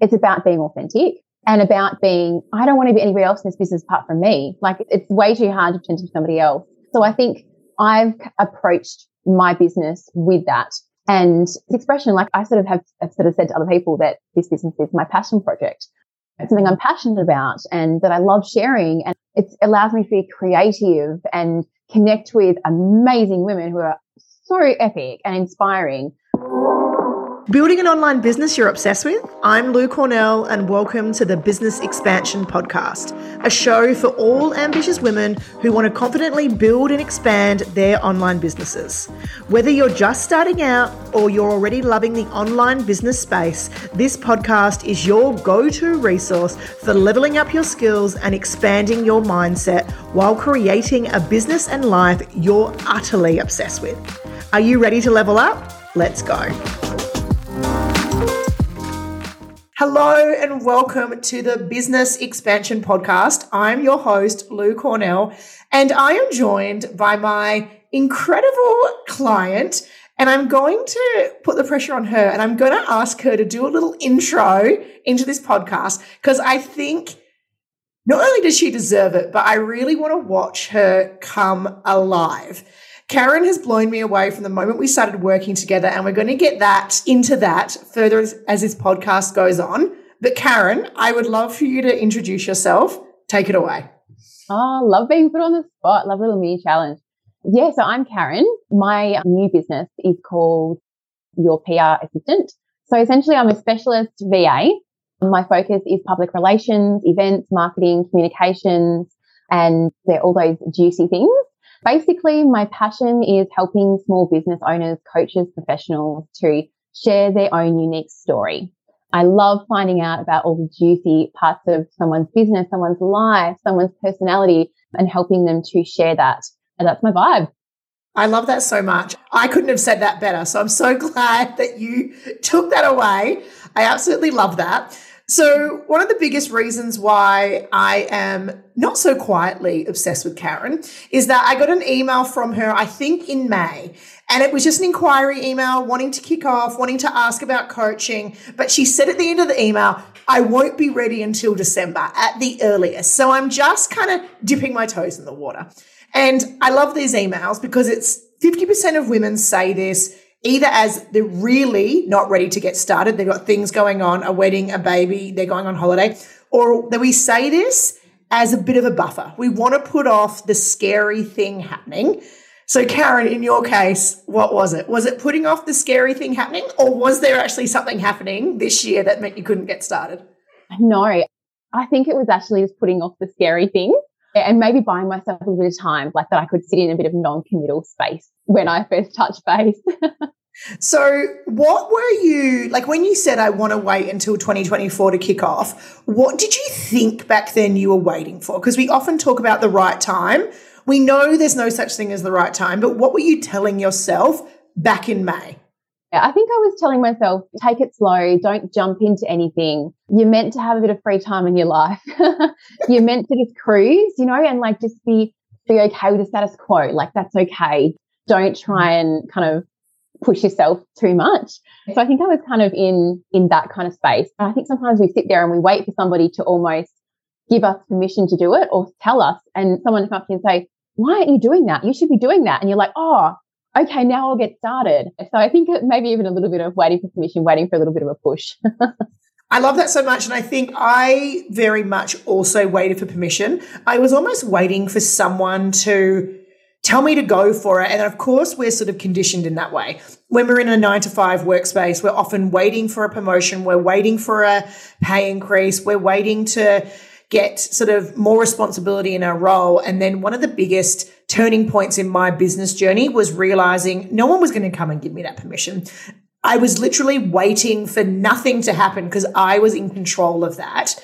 It's about being authentic and about being, I don't want to be anybody else in this business apart from me. Like it's way too hard to pretend to somebody else. So I think I've approached my business with that. And the expression, like I sort of have I've sort of said to other people that this business is my passion project. It's something I'm passionate about and that I love sharing. And it allows me to be creative and connect with amazing women who are so epic and inspiring Building an online business you're obsessed with? I'm Lou Cornell, and welcome to the Business Expansion Podcast, a show for all ambitious women who want to confidently build and expand their online businesses. Whether you're just starting out or you're already loving the online business space, this podcast is your go to resource for leveling up your skills and expanding your mindset while creating a business and life you're utterly obsessed with. Are you ready to level up? Let's go. Hello and welcome to the Business Expansion Podcast. I'm your host, Lou Cornell, and I am joined by my incredible client. And I'm going to put the pressure on her and I'm going to ask her to do a little intro into this podcast because I think not only does she deserve it, but I really want to watch her come alive. Karen has blown me away from the moment we started working together, and we're going to get that into that further as, as this podcast goes on. But Karen, I would love for you to introduce yourself. Take it away. Oh, love being put on the spot. Love little mini challenge. Yeah, so I'm Karen. My um, new business is called Your PR Assistant. So essentially, I'm a specialist VA. My focus is public relations, events, marketing, communications, and they're all those juicy things. Basically, my passion is helping small business owners, coaches, professionals to share their own unique story. I love finding out about all the juicy parts of someone's business, someone's life, someone's personality, and helping them to share that. And that's my vibe. I love that so much. I couldn't have said that better. So I'm so glad that you took that away. I absolutely love that. So, one of the biggest reasons why I am not so quietly obsessed with Karen is that I got an email from her, I think in May, and it was just an inquiry email wanting to kick off, wanting to ask about coaching. But she said at the end of the email, I won't be ready until December at the earliest. So, I'm just kind of dipping my toes in the water. And I love these emails because it's 50% of women say this either as they're really not ready to get started, they've got things going on, a wedding, a baby, they're going on holiday, or that we say this as a bit of a buffer. We want to put off the scary thing happening. So, Karen, in your case, what was it? Was it putting off the scary thing happening, or was there actually something happening this year that meant you couldn't get started? No, I think it was actually just putting off the scary thing and maybe buying myself a bit of time, like that I could sit in a bit of non committal space when I first touched base. so, what were you like when you said, I want to wait until 2024 to kick off? What did you think back then you were waiting for? Because we often talk about the right time. We know there's no such thing as the right time, but what were you telling yourself back in May? I think I was telling myself, take it slow, don't jump into anything. You're meant to have a bit of free time in your life. You're meant to just cruise, you know, and like just be be okay with the status quo. Like that's okay. Don't try mm. and kind of push yourself too much. So I think I was kind of in in that kind of space. And I think sometimes we sit there and we wait for somebody to almost give us permission to do it or tell us and someone come up to you and say, why aren't you doing that? You should be doing that. And you're like, oh, okay, now I'll get started. So I think maybe even a little bit of waiting for permission, waiting for a little bit of a push. I love that so much. And I think I very much also waited for permission. I was almost waiting for someone to tell me to go for it. And of course, we're sort of conditioned in that way. When we're in a nine to five workspace, we're often waiting for a promotion. We're waiting for a pay increase. We're waiting to get sort of more responsibility in our role. And then one of the biggest turning points in my business journey was realizing no one was going to come and give me that permission. I was literally waiting for nothing to happen because I was in control of that.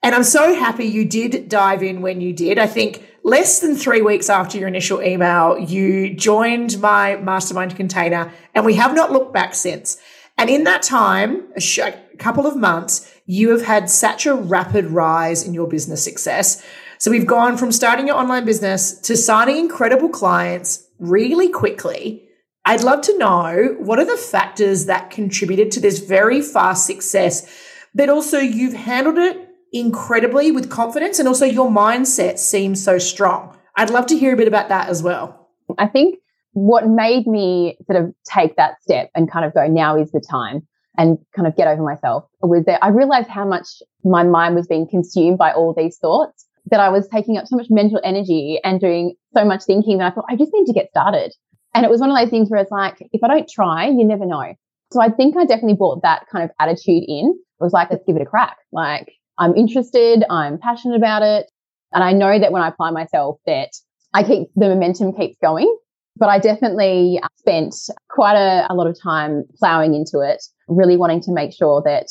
And I'm so happy you did dive in when you did. I think less than three weeks after your initial email, you joined my mastermind container and we have not looked back since. And in that time, a, sh- a couple of months, you have had such a rapid rise in your business success. So we've gone from starting your online business to signing incredible clients really quickly. I'd love to know what are the factors that contributed to this very fast success but also you've handled it incredibly with confidence and also your mindset seems so strong. I'd love to hear a bit about that as well. I think what made me sort of take that step and kind of go, now is the time and kind of get over myself was that I realized how much my mind was being consumed by all these thoughts that I was taking up so much mental energy and doing so much thinking that I thought I just need to get started. And it was one of those things where it's like, if I don't try, you never know. So I think I definitely brought that kind of attitude in. It was like, let's give it a crack. Like I'm interested. I'm passionate about it. And I know that when I apply myself that I keep the momentum keeps going. But I definitely spent quite a, a lot of time plowing into it, really wanting to make sure that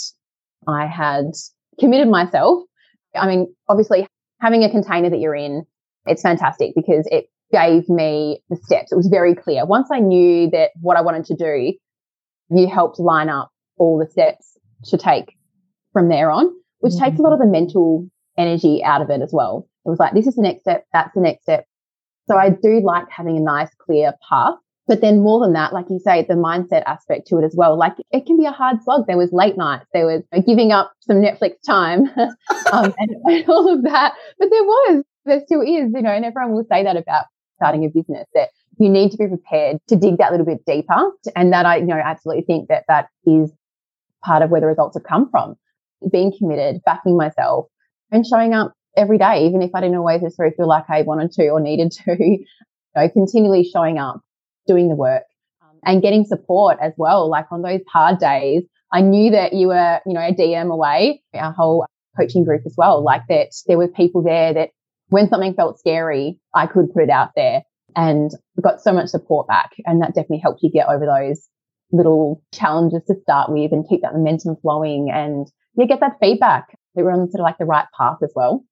I had committed myself. I mean, obviously having a container that you're in, it's fantastic because it gave me the steps. It was very clear. Once I knew that what I wanted to do, you helped line up all the steps to take from there on, which mm-hmm. takes a lot of the mental energy out of it as well. It was like, this is the next step, that's the next step. So I do like having a nice, clear path. But then more than that, like you say, the mindset aspect to it as well. Like it can be a hard slog. There was late nights, there was giving up some Netflix time um, and, and all of that. But there was, there still is, you know, and everyone will say that about starting a business that you need to be prepared to dig that little bit deeper. And that I, you know, absolutely think that that is part of where the results have come from. Being committed, backing myself and showing up every day, even if I didn't always necessarily feel like I wanted to or needed to, you know, continually showing up, doing the work um, and getting support as well. Like on those hard days, I knew that you were, you know, a DM away, our whole coaching group as well, like that there were people there that when something felt scary, I could put it out there and got so much support back. And that definitely helped you get over those little challenges to start with and keep that momentum flowing and yeah, get that feedback that we're on sort of like the right path as well.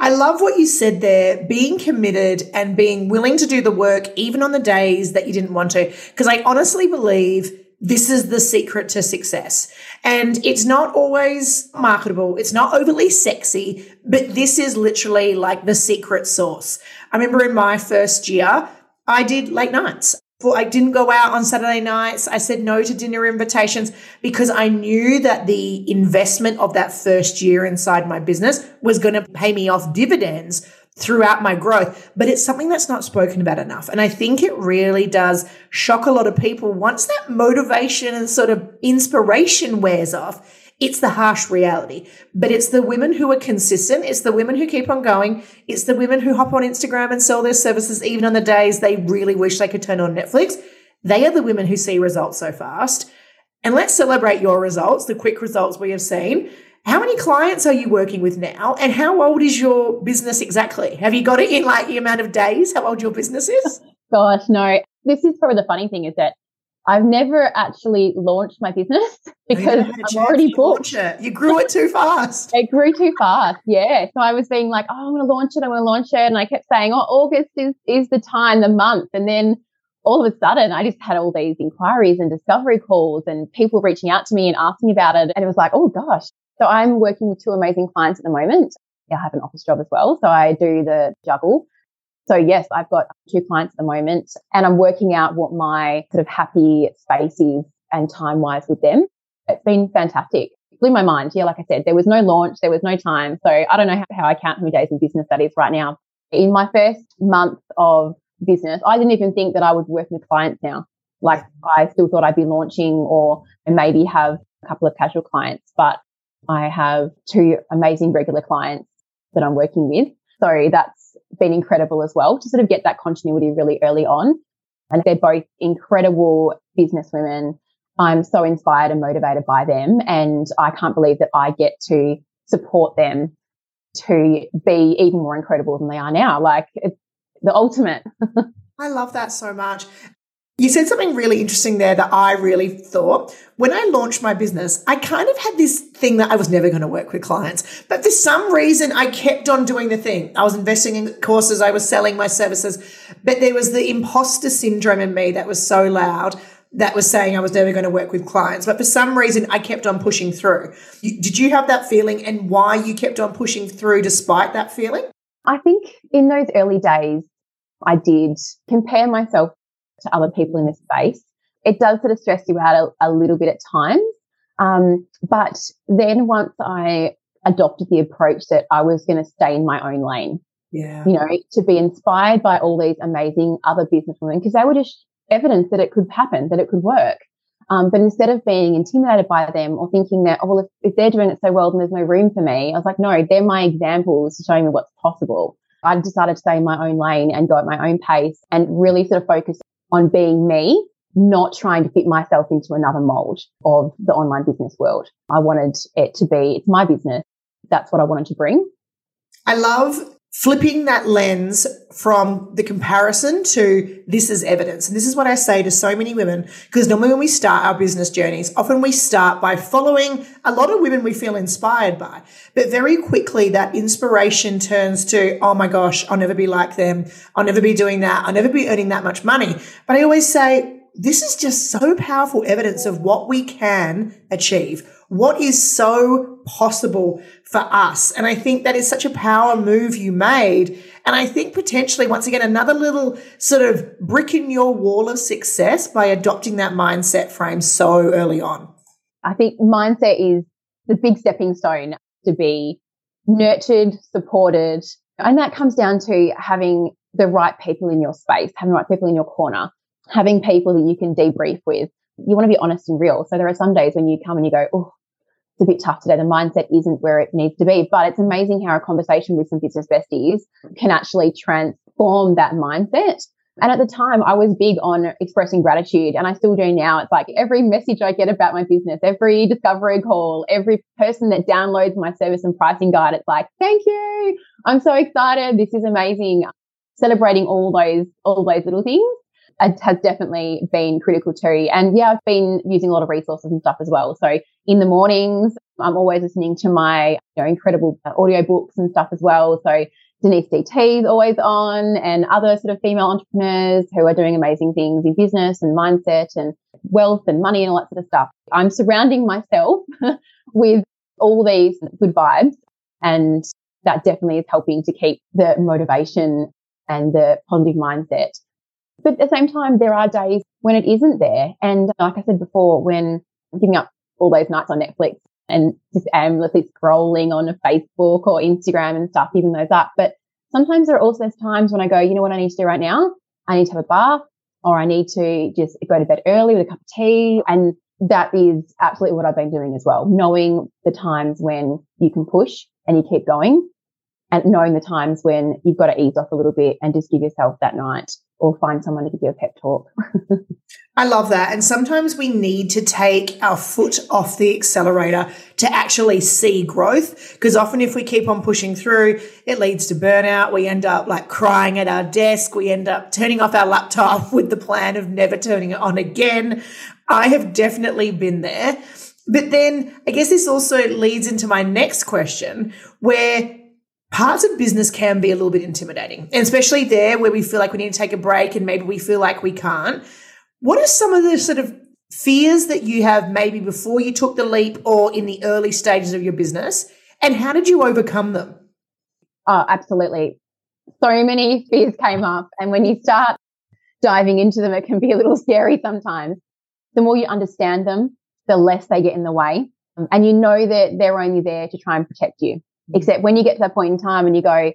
I love what you said there, being committed and being willing to do the work even on the days that you didn't want to. Because I honestly believe this is the secret to success. And it's not always marketable. It's not overly sexy, but this is literally like the secret sauce. I remember in my first year, I did late nights. I didn't go out on Saturday nights. I said no to dinner invitations because I knew that the investment of that first year inside my business was going to pay me off dividends throughout my growth. But it's something that's not spoken about enough. And I think it really does shock a lot of people once that motivation and sort of inspiration wears off it's the harsh reality, but it's the women who are consistent. It's the women who keep on going. It's the women who hop on Instagram and sell their services even on the days they really wish they could turn on Netflix. They are the women who see results so fast. And let's celebrate your results, the quick results we have seen. How many clients are you working with now? And how old is your business exactly? Have you got it in like the amount of days? How old your business is? Gosh, no. This is probably the funny thing is that I've never actually launched my business because I've already bought it. You grew it too fast. it grew too fast. Yeah. So I was being like, oh, I'm going to launch it. I'm going to launch it. And I kept saying, oh, August is, is the time, the month. And then all of a sudden I just had all these inquiries and discovery calls and people reaching out to me and asking about it. And it was like, oh gosh. So I'm working with two amazing clients at the moment. I have an office job as well. So I do the juggle. So yes, I've got two clients at the moment and I'm working out what my sort of happy space is and time wise with them. It's been fantastic. It blew my mind. Yeah, like I said, there was no launch, there was no time. So I don't know how, how I count how many days in business that is right now. In my first month of business, I didn't even think that I would work with clients now. Like I still thought I'd be launching or maybe have a couple of casual clients, but I have two amazing regular clients that I'm working with. So that's been incredible as well to sort of get that continuity really early on. And they're both incredible businesswomen. I'm so inspired and motivated by them. And I can't believe that I get to support them to be even more incredible than they are now. Like it's the ultimate. I love that so much. You said something really interesting there that I really thought. When I launched my business, I kind of had this thing that I was never going to work with clients. But for some reason, I kept on doing the thing. I was investing in courses, I was selling my services, but there was the imposter syndrome in me that was so loud that was saying I was never going to work with clients. But for some reason, I kept on pushing through. Did you have that feeling and why you kept on pushing through despite that feeling? I think in those early days, I did compare myself to other people in this space. It does sort of stress you out a, a little bit at times. Um, but then once I adopted the approach that I was going to stay in my own lane, yeah. you know, to be inspired by all these amazing other businesswomen because they were just evidence that it could happen, that it could work. Um, but instead of being intimidated by them or thinking that, oh, well, if, if they're doing it so well, then there's no room for me, I was like, no, they're my examples showing me what's possible. I decided to stay in my own lane and go at my own pace and really sort of focus on being me, not trying to fit myself into another mold of the online business world. I wanted it to be, it's my business. That's what I wanted to bring. I love flipping that lens from the comparison to this is evidence. And this is what I say to so many women, because normally when we start our business journeys, often we start by following a lot of women we feel inspired by. But very quickly that inspiration turns to, oh my gosh, I'll never be like them. I'll never be doing that. I'll never be earning that much money. But I always say, this is just so powerful evidence of what we can achieve what is so possible for us? And I think that is such a power move you made. And I think potentially, once again, another little sort of brick in your wall of success by adopting that mindset frame so early on. I think mindset is the big stepping stone to be nurtured, supported. And that comes down to having the right people in your space, having the right people in your corner, having people that you can debrief with. You want to be honest and real. So there are some days when you come and you go, Oh, it's a bit tough today. The mindset isn't where it needs to be. But it's amazing how a conversation with some business besties can actually transform that mindset. And at the time, I was big on expressing gratitude, and I still do now. It's like every message I get about my business, every discovery call, every person that downloads my service and pricing guide, it's like, thank you. I'm so excited. This is amazing. Celebrating all those, all those little things it has definitely been critical too. And yeah, I've been using a lot of resources and stuff as well. So in the mornings, I'm always listening to my you know, incredible uh, audio books and stuff as well. So Denise DT is always on and other sort of female entrepreneurs who are doing amazing things in business and mindset and wealth and money and all that sort of stuff. I'm surrounding myself with all these good vibes and that definitely is helping to keep the motivation and the positive mindset but at the same time, there are days when it isn't there. And like I said before, when I'm giving up all those nights on Netflix and just aimlessly scrolling on Facebook or Instagram and stuff, giving those up. But sometimes there are also times when I go, you know what I need to do right now? I need to have a bath or I need to just go to bed early with a cup of tea. And that is absolutely what I've been doing as well. Knowing the times when you can push and you keep going and knowing the times when you've got to ease off a little bit and just give yourself that night or find someone to give you a pep talk. I love that. And sometimes we need to take our foot off the accelerator to actually see growth. Because often, if we keep on pushing through, it leads to burnout. We end up like crying at our desk. We end up turning off our laptop with the plan of never turning it on again. I have definitely been there. But then I guess this also leads into my next question where parts of business can be a little bit intimidating, and especially there where we feel like we need to take a break and maybe we feel like we can't. What are some of the sort of fears that you have maybe before you took the leap or in the early stages of your business? And how did you overcome them? Oh, absolutely. So many fears came up. And when you start diving into them, it can be a little scary sometimes. The more you understand them, the less they get in the way. And you know that they're only there to try and protect you. Except when you get to that point in time and you go,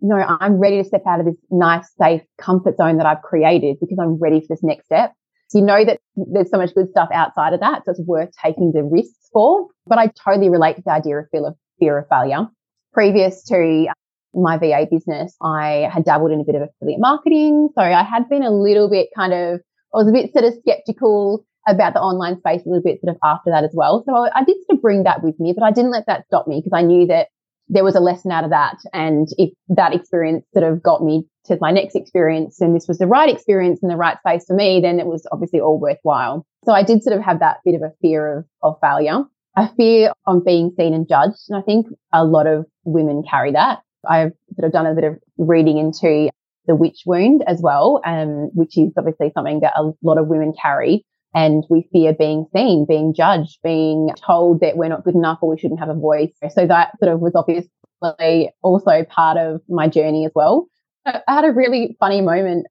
no, I'm ready to step out of this nice, safe comfort zone that I've created because I'm ready for this next step. So you know that there's so much good stuff outside of that. So it's worth taking the risks for. But I totally relate to the idea of fear of, fear of failure. Previous to my VA business, I had dabbled in a bit of affiliate marketing. So I had been a little bit kind of, I was a bit sort of skeptical about the online space a little bit sort of after that as well. So I, I did sort of bring that with me, but I didn't let that stop me because I knew that there was a lesson out of that. And if that experience sort of got me to my next experience and this was the right experience in the right space for me, then it was obviously all worthwhile. So I did sort of have that bit of a fear of, of failure, a fear of being seen and judged. And I think a lot of women carry that. I've sort of done a bit of reading into the witch wound as well, um, which is obviously something that a lot of women carry and we fear being seen, being judged, being told that we're not good enough or we shouldn't have a voice. So that sort of was obviously also part of my journey as well. I had a really funny moment.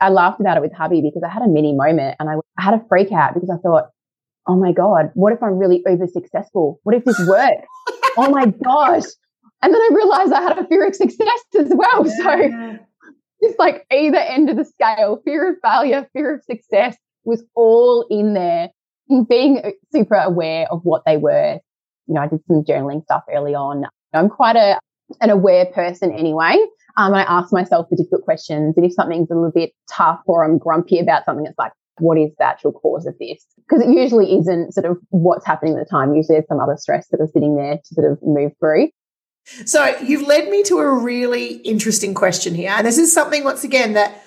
I laughed about it with hubby because I had a mini moment and I, I had a freak out because I thought, oh my God, what if I'm really over successful? What if this works? oh my gosh. And then I realized I had a fear of success as well. Yeah. So it's like either end of the scale fear of failure, fear of success was all in there. Being super aware of what they were. You know, I did some journaling stuff early on. I'm quite a an aware person anyway. Um, I ask myself the difficult questions. And if something's a little bit tough or I'm grumpy about something, it's like, what is the actual cause of this? Because it usually isn't sort of what's happening at the time. Usually there's some other stress that is sitting there to sort of move through. So you've led me to a really interesting question here. And this is something, once again, that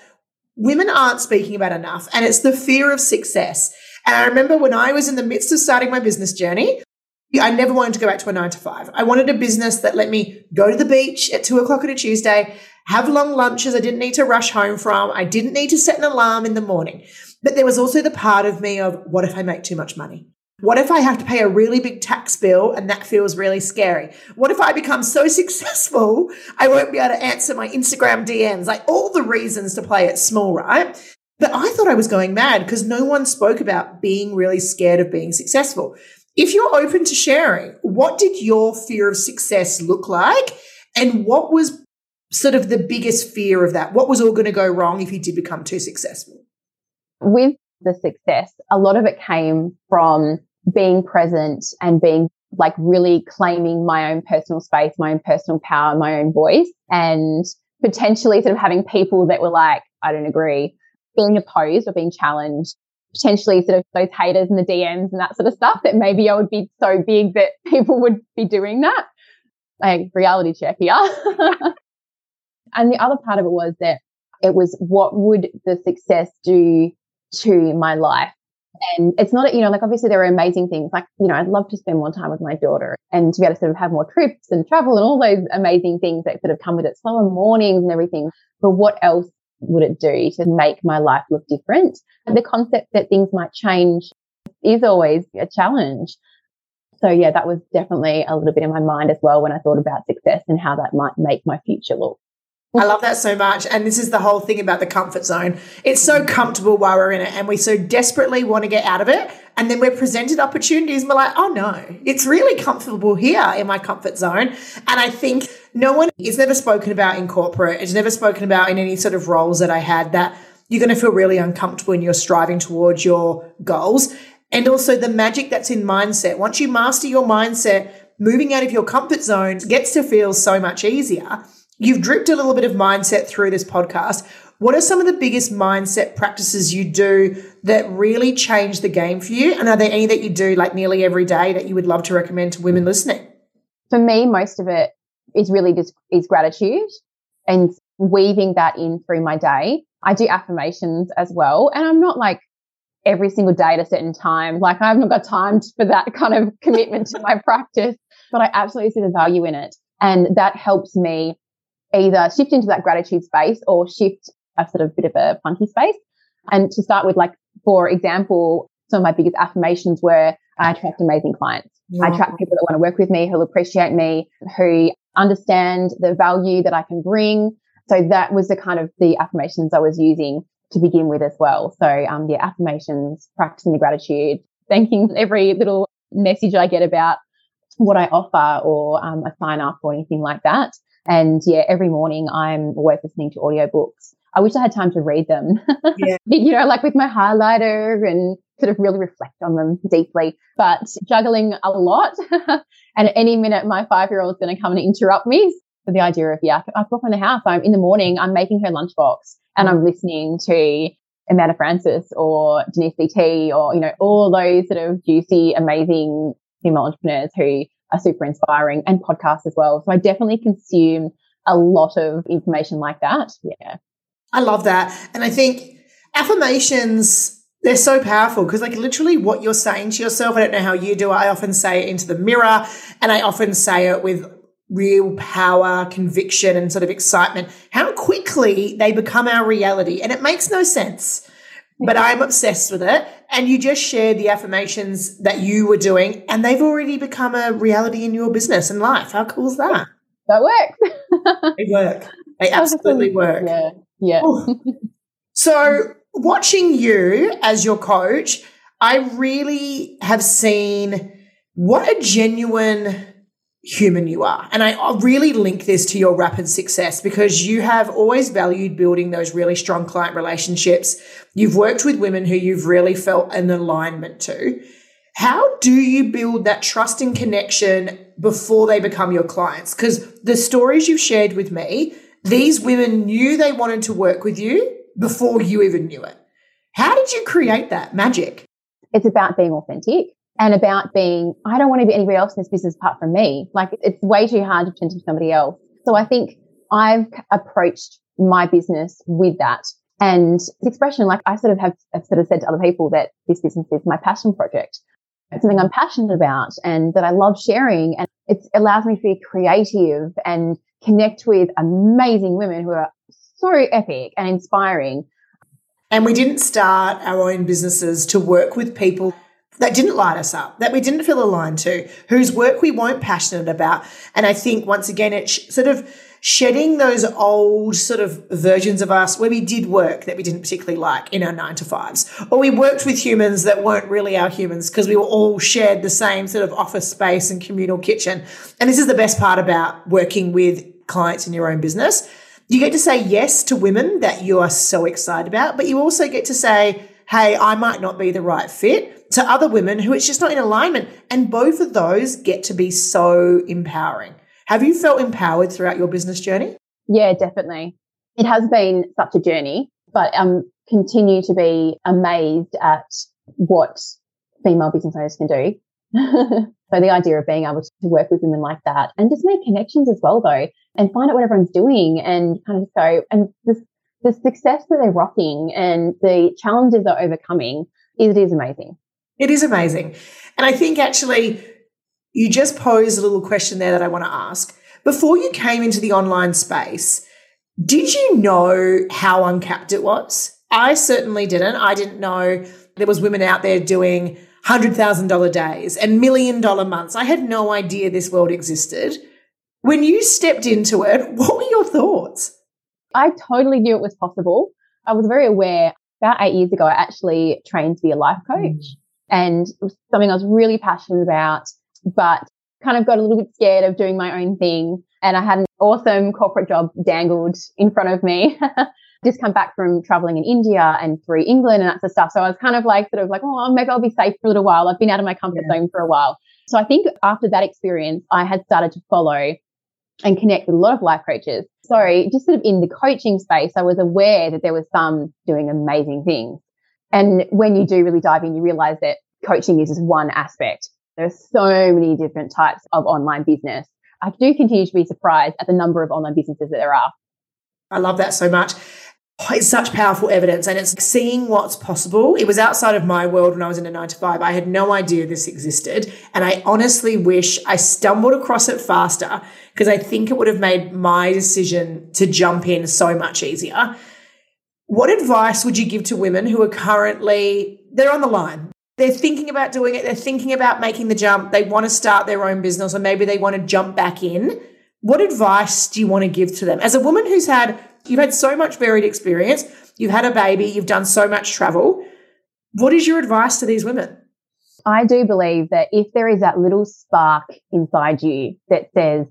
women aren't speaking about enough. And it's the fear of success. And I remember when I was in the midst of starting my business journey, I never wanted to go back to a nine to five. I wanted a business that let me go to the beach at two o'clock on a Tuesday, have long lunches I didn't need to rush home from. I didn't need to set an alarm in the morning. But there was also the part of me of what if I make too much money? What if I have to pay a really big tax bill and that feels really scary? What if I become so successful I won't be able to answer my Instagram DMs? Like all the reasons to play it small, right? But I thought I was going mad because no one spoke about being really scared of being successful. If you're open to sharing, what did your fear of success look like? And what was sort of the biggest fear of that? What was all going to go wrong if you did become too successful? With the success, a lot of it came from being present and being like really claiming my own personal space, my own personal power, my own voice, and potentially sort of having people that were like, I don't agree, being opposed or being challenged, potentially sort of those haters and the DMs and that sort of stuff that maybe I would be so big that people would be doing that. Like reality check here. and the other part of it was that it was what would the success do to my life and it's not, you know, like obviously there are amazing things. Like, you know, I'd love to spend more time with my daughter and to be able to sort of have more trips and travel and all those amazing things that sort of come with it, slower mornings and everything. But what else would it do to make my life look different? And the concept that things might change is always a challenge. So yeah, that was definitely a little bit in my mind as well when I thought about success and how that might make my future look. I love that so much. And this is the whole thing about the comfort zone. It's so comfortable while we're in it, and we so desperately want to get out of it. And then we're presented opportunities, and we're like, oh no, it's really comfortable here in my comfort zone. And I think no one is never spoken about in corporate, it's never spoken about in any sort of roles that I had that you're going to feel really uncomfortable when you're striving towards your goals. And also the magic that's in mindset. Once you master your mindset, moving out of your comfort zone gets to feel so much easier. You've dripped a little bit of mindset through this podcast. What are some of the biggest mindset practices you do that really change the game for you? And are there any that you do like nearly every day that you would love to recommend to women listening? For me, most of it is really just is gratitude and weaving that in through my day. I do affirmations as well. And I'm not like every single day at a certain time. Like I've not got time for that kind of commitment to my practice, but I absolutely see the value in it. And that helps me either shift into that gratitude space or shift a sort of bit of a funky space. And to start with, like, for example, some of my biggest affirmations were I attract amazing clients. I attract people that want to work with me, who'll appreciate me, who understand the value that I can bring. So that was the kind of the affirmations I was using to begin with as well. So, um, yeah, affirmations, practicing the gratitude, thanking every little message I get about what I offer or um, a sign up or anything like that. And yeah, every morning I'm always listening to audiobooks. I wish I had time to read them. Yeah. you know, like with my highlighter and sort of really reflect on them deeply, but juggling a lot. and at any minute, my five year old is going to come and interrupt me. So the idea of, yeah, I pop in the house. I'm in the morning, I'm making her lunchbox and I'm listening to Amanda Frances or Denise DT or, you know, all those sort of juicy, amazing female entrepreneurs who are super inspiring and podcasts as well. So I definitely consume a lot of information like that. Yeah. I love that. And I think affirmations they're so powerful because like literally what you're saying to yourself i don't know how you do it i often say it into the mirror and i often say it with real power conviction and sort of excitement how quickly they become our reality and it makes no sense but I'm obsessed with it. And you just shared the affirmations that you were doing, and they've already become a reality in your business and life. How cool is that? That works. they work. They absolutely work. Yeah. Yeah. so, watching you as your coach, I really have seen what a genuine human you are. And I really link this to your rapid success because you have always valued building those really strong client relationships. You've worked with women who you've really felt an alignment to. How do you build that trust and connection before they become your clients? Because the stories you've shared with me, these women knew they wanted to work with you before you even knew it. How did you create that magic? It's about being authentic and about being, I don't want to be anybody else in this business apart from me. Like it's way too hard to pretend to be somebody else. So I think I've approached my business with that. And expression, like I sort of have, have sort of said to other people that this business is my passion project. It's something I'm passionate about and that I love sharing. And it allows me to be creative and connect with amazing women who are so epic and inspiring. And we didn't start our own businesses to work with people that didn't light us up, that we didn't feel aligned to, whose work we weren't passionate about. And I think once again, it's sort of shedding those old sort of versions of us where we did work that we didn't particularly like in our nine to fives, or we worked with humans that weren't really our humans because we were all shared the same sort of office space and communal kitchen. And this is the best part about working with clients in your own business. You get to say yes to women that you are so excited about, but you also get to say, Hey, I might not be the right fit to other women who it's just not in alignment. And both of those get to be so empowering. Have you felt empowered throughout your business journey? Yeah, definitely. It has been such a journey, but um, continue to be amazed at what female business owners can do. so the idea of being able to work with women like that and just make connections as well, though, and find out what everyone's doing and kind of go and the, the success that they're rocking and the challenges they're overcoming, is it is amazing. It is amazing. And I think actually you just posed a little question there that I want to ask. Before you came into the online space, did you know how uncapped it was? I certainly didn't. I didn't know there was women out there doing $100,000 days and million dollar months. I had no idea this world existed. When you stepped into it, what were your thoughts? I totally knew it was possible. I was very aware. About eight years ago, I actually trained to be a life coach mm. and it was something I was really passionate about but kind of got a little bit scared of doing my own thing. And I had an awesome corporate job dangled in front of me. Just come back from traveling in India and through England and that sort of stuff. So I was kind of like, sort of like, oh, maybe I'll be safe for a little while. I've been out of my comfort yeah. zone for a while. So I think after that experience, I had started to follow and connect with a lot of life coaches. Sorry, just sort of in the coaching space, I was aware that there was some doing amazing things. And when you do really dive in, you realize that coaching is just one aspect. There are so many different types of online business. I do continue to be surprised at the number of online businesses that there are. I love that so much. It's such powerful evidence and it's seeing what's possible. It was outside of my world when I was in a nine to five. I had no idea this existed. And I honestly wish I stumbled across it faster because I think it would have made my decision to jump in so much easier. What advice would you give to women who are currently, they're on the line. They're thinking about doing it. They're thinking about making the jump. They want to start their own business or maybe they want to jump back in. What advice do you want to give to them? As a woman who's had, you've had so much varied experience, you've had a baby, you've done so much travel. What is your advice to these women? I do believe that if there is that little spark inside you that says,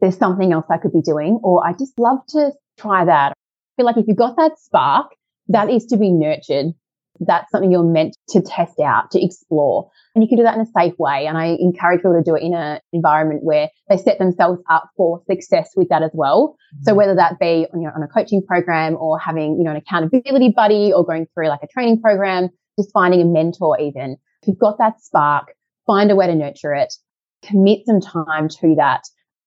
there's something else I could be doing, or I just love to try that. I feel like if you've got that spark, that is to be nurtured that's something you're meant to test out, to explore. And you can do that in a safe way. And I encourage people to do it in an environment where they set themselves up for success with that as well. Mm-hmm. So whether that be you know, on a coaching program or having, you know, an accountability buddy or going through like a training program, just finding a mentor even. If you've got that spark, find a way to nurture it, commit some time to that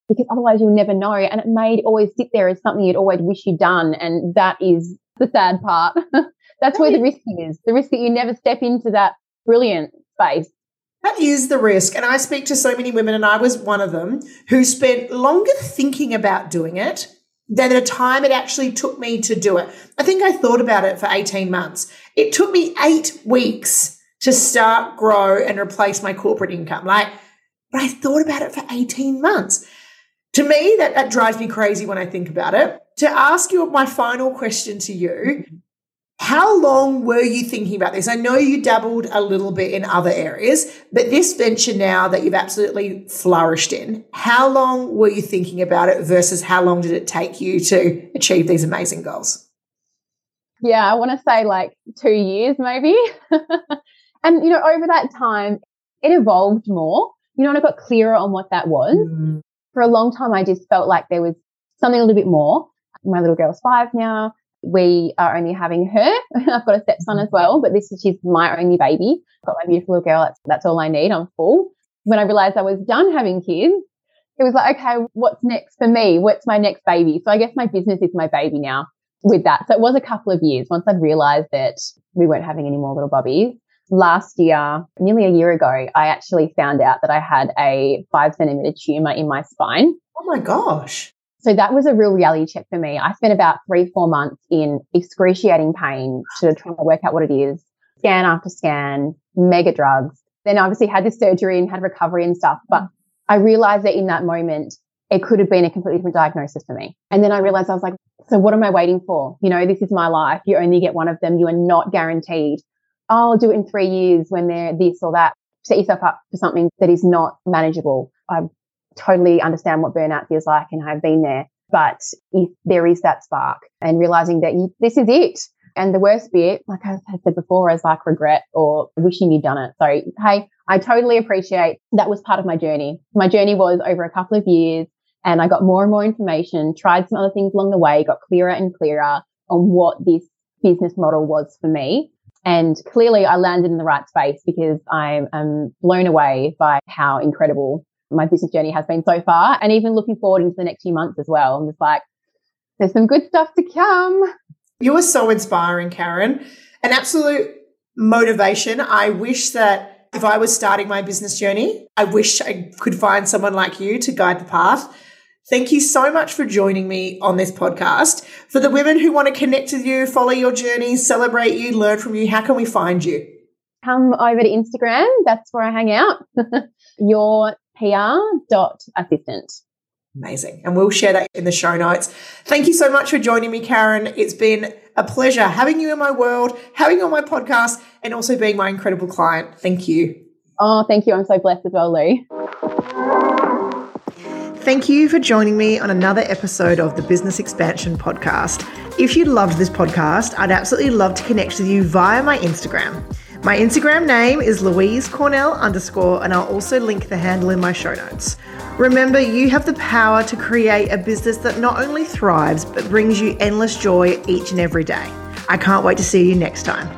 because otherwise you'll never know. And it may always sit there as something you'd always wish you'd done. And that is the sad part. That's where the risk is. The risk that you never step into that brilliant space. That is the risk. And I speak to so many women, and I was one of them, who spent longer thinking about doing it than the time it actually took me to do it. I think I thought about it for 18 months. It took me eight weeks to start, grow, and replace my corporate income. Like, but I thought about it for 18 months. To me, that, that drives me crazy when I think about it. To ask you my final question to you mm-hmm. How long were you thinking about this? I know you dabbled a little bit in other areas, but this venture now that you've absolutely flourished in, how long were you thinking about it versus how long did it take you to achieve these amazing goals? Yeah, I want to say like two years maybe. and, you know, over that time, it evolved more. You know, and I got clearer on what that was. Mm. For a long time, I just felt like there was something a little bit more. My little girl's five now we are only having her. I've got a stepson as mm-hmm. well, but this is she's my only baby. I've got my beautiful little girl. That's that's all I need. I'm full. When I realized I was done having kids, it was like, okay, what's next for me? What's my next baby? So I guess my business is my baby now with that. So it was a couple of years once I'd realized that we weren't having any more little bobbies. Last year, nearly a year ago, I actually found out that I had a five centimeter tumor in my spine. Oh my gosh. So that was a real reality check for me. I spent about three, four months in excruciating pain to try to work out what it is, scan after scan, mega drugs. Then obviously had this surgery and had recovery and stuff. But mm. I realized that in that moment, it could have been a completely different diagnosis for me. And then I realized I was like, so what am I waiting for? You know, this is my life. You only get one of them. You are not guaranteed. Oh, I'll do it in three years when they're this or that. Set yourself up for something that is not manageable. I've totally understand what burnout feels like and I've been there. But if there is that spark and realizing that you, this is it. And the worst bit, like I said before, is like regret or wishing you'd done it. So, hey, I totally appreciate that was part of my journey. My journey was over a couple of years and I got more and more information, tried some other things along the way, got clearer and clearer on what this business model was for me. And clearly I landed in the right space because I am blown away by how incredible my business journey has been so far, and even looking forward into the next few months as well. I'm just like, there's some good stuff to come. You are so inspiring, Karen. An absolute motivation. I wish that if I was starting my business journey, I wish I could find someone like you to guide the path. Thank you so much for joining me on this podcast. For the women who want to connect with you, follow your journey, celebrate you, learn from you, how can we find you? Come over to Instagram. That's where I hang out. your pr.assistant. Amazing. And we'll share that in the show notes. Thank you so much for joining me, Karen. It's been a pleasure having you in my world, having you on my podcast, and also being my incredible client. Thank you. Oh, thank you. I'm so blessed as well, Lou. Thank you for joining me on another episode of the Business Expansion Podcast. If you loved this podcast, I'd absolutely love to connect with you via my Instagram. My Instagram name is Louise Cornell underscore, and I'll also link the handle in my show notes. Remember, you have the power to create a business that not only thrives, but brings you endless joy each and every day. I can't wait to see you next time.